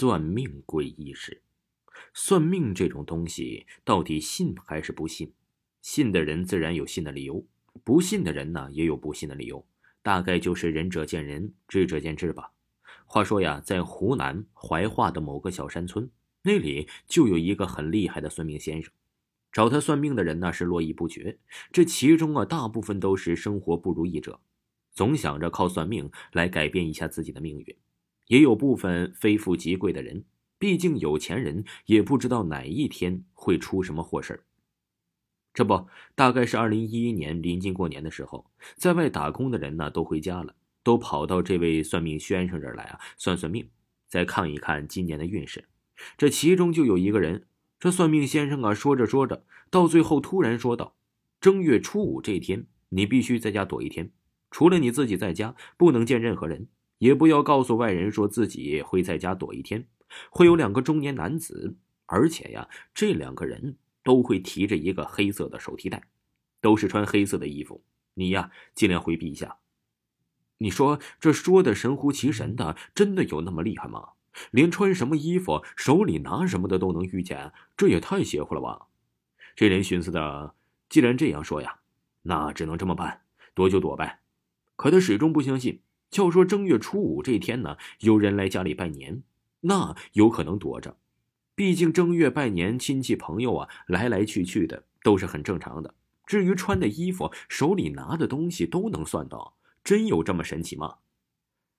算命鬼异事，算命这种东西到底信还是不信？信的人自然有信的理由，不信的人呢也有不信的理由，大概就是仁者见仁，智者见智吧。话说呀，在湖南怀化的某个小山村，那里就有一个很厉害的算命先生，找他算命的人呢是络绎不绝，这其中啊大部分都是生活不如意者，总想着靠算命来改变一下自己的命运。也有部分非富即贵的人，毕竟有钱人也不知道哪一天会出什么祸事这不，大概是二零一一年临近过年的时候，在外打工的人呢都回家了，都跑到这位算命先生这儿来啊，算算命，再看一看今年的运势。这其中就有一个人，这算命先生啊，说着说着，到最后突然说道：“正月初五这天，你必须在家躲一天，除了你自己在家，不能见任何人。”也不要告诉外人说自己会在家躲一天，会有两个中年男子，而且呀，这两个人都会提着一个黑色的手提袋，都是穿黑色的衣服。你呀，尽量回避一下。你说这说的神乎其神的，真的有那么厉害吗？连穿什么衣服、手里拿什么的都能遇见，这也太邪乎了吧？这人寻思的，既然这样说呀，那只能这么办，躲就躲呗。可他始终不相信。就说正月初五这天呢，有人来家里拜年，那有可能躲着。毕竟正月拜年，亲戚朋友啊来来去去的，都是很正常的。至于穿的衣服、手里拿的东西，都能算到，真有这么神奇吗？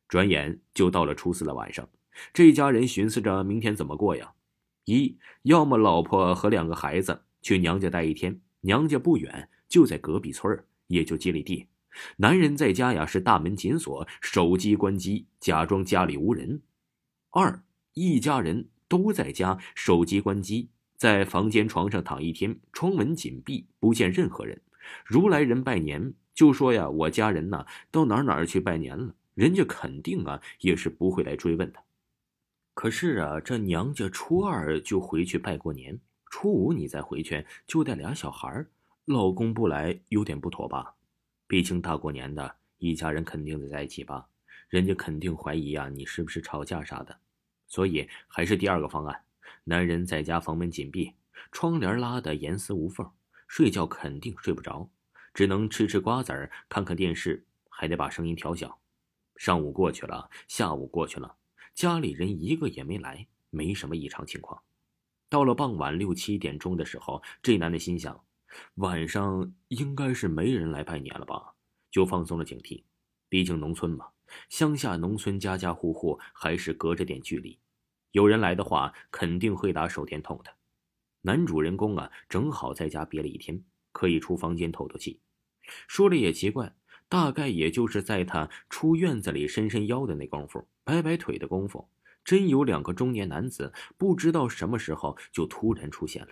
转眼就到了初四的晚上，这家人寻思着明天怎么过呀？一要么老婆和两个孩子去娘家待一天，娘家不远，就在隔壁村也就几里地。男人在家呀，是大门紧锁，手机关机，假装家里无人。二，一家人都在家，手机关机，在房间床上躺一天，窗门紧闭，不见任何人。如来人拜年，就说呀，我家人呢，到哪哪去拜年了，人家肯定啊，也是不会来追问的。可是啊，这娘家初二就回去拜过年，初五你再回去，就带俩小孩老公不来，有点不妥吧？毕竟大过年的，一家人肯定得在一起吧？人家肯定怀疑啊，你是不是吵架啥的？所以还是第二个方案。男人在家，房门紧闭，窗帘拉得严丝无缝，睡觉肯定睡不着，只能吃吃瓜子儿，看看电视，还得把声音调小。上午过去了，下午过去了，家里人一个也没来，没什么异常情况。到了傍晚六七点钟的时候，这男的心想。晚上应该是没人来拜年了吧？就放松了警惕。毕竟农村嘛，乡下农村家家户户还是隔着点距离，有人来的话肯定会打手电筒的。男主人公啊，正好在家憋了一天，可以出房间透透气。说了也奇怪，大概也就是在他出院子里伸伸腰的那功夫，摆摆腿的功夫，真有两个中年男子不知道什么时候就突然出现了。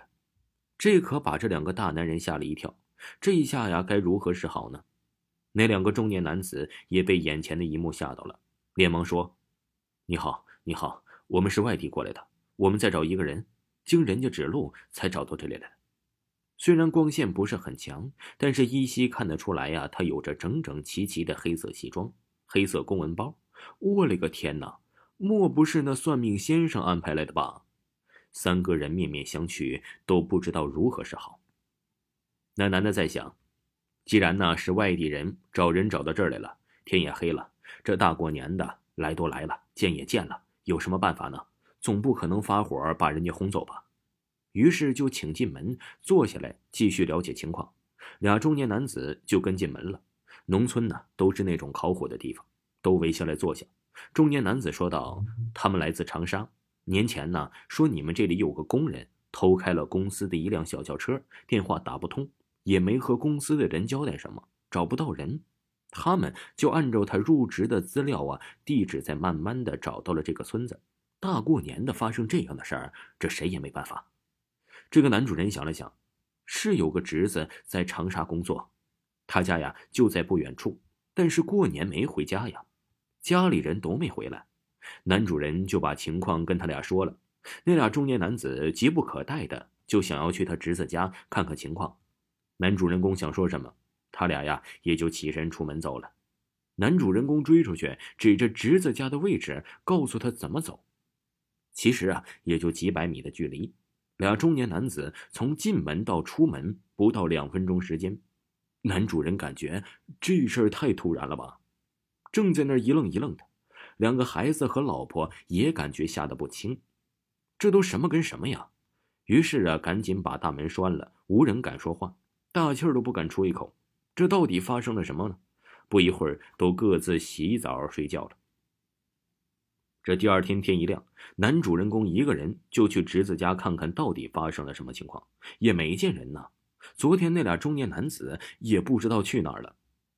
这可把这两个大男人吓了一跳，这一下呀，该如何是好呢？那两个中年男子也被眼前的一幕吓到了，连忙说：“你好，你好，我们是外地过来的，我们在找一个人，经人家指路才找到这里来的。虽然光线不是很强，但是依稀看得出来呀，他有着整整齐齐的黑色西装、黑色公文包。我勒个天哪，莫不是那算命先生安排来的吧？”三个人面面相觑，都不知道如何是好。那男的在想：既然呢是外地人找人找到这儿来了，天也黑了，这大过年的来都来了，见也见了，有什么办法呢？总不可能发火把人家轰走吧？于是就请进门，坐下来继续了解情况。俩中年男子就跟进门了。农村呢都是那种烤火的地方，都围下来坐下。中年男子说道：“他们来自长沙。”年前呢，说你们这里有个工人偷开了公司的一辆小轿车，电话打不通，也没和公司的人交代什么，找不到人，他们就按照他入职的资料啊、地址，在慢慢的找到了这个村子。大过年的发生这样的事儿，这谁也没办法。这个男主人想了想，是有个侄子在长沙工作，他家呀就在不远处，但是过年没回家呀，家里人都没回来。男主人就把情况跟他俩说了，那俩中年男子急不可待的就想要去他侄子家看看情况。男主人公想说什么，他俩呀也就起身出门走了。男主人公追出去，指着侄子家的位置，告诉他怎么走。其实啊，也就几百米的距离。俩中年男子从进门到出门不到两分钟时间。男主人感觉这事儿太突然了吧，正在那儿一愣一愣的。两个孩子和老婆也感觉吓得不轻，这都什么跟什么呀？于是啊，赶紧把大门拴了，无人敢说话，大气儿都不敢出一口。这到底发生了什么呢？不一会儿，都各自洗澡睡觉了。这第二天天一亮，男主人公一个人就去侄子家看看到底发生了什么情况，也没见人呢。昨天那俩中年男子也不知道去哪儿了，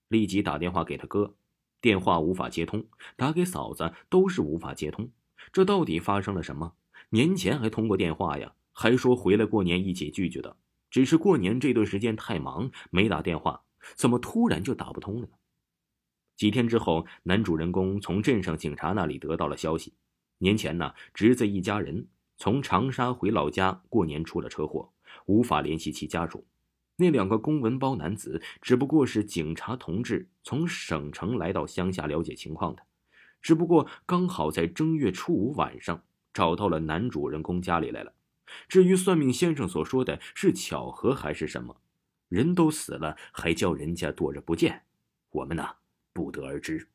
立即打电话给他哥。电话无法接通，打给嫂子都是无法接通，这到底发生了什么？年前还通过电话呀，还说回来过年一起聚聚的，只是过年这段时间太忙没打电话，怎么突然就打不通了呢？几天之后，男主人公从镇上警察那里得到了消息，年前呢，侄子一家人从长沙回老家过年出了车祸，无法联系其家属。那两个公文包男子只不过是警察同志从省城来到乡下了解情况的，只不过刚好在正月初五晚上找到了男主人公家里来了。至于算命先生所说的是巧合还是什么，人都死了还叫人家躲着不见，我们呢不得而知。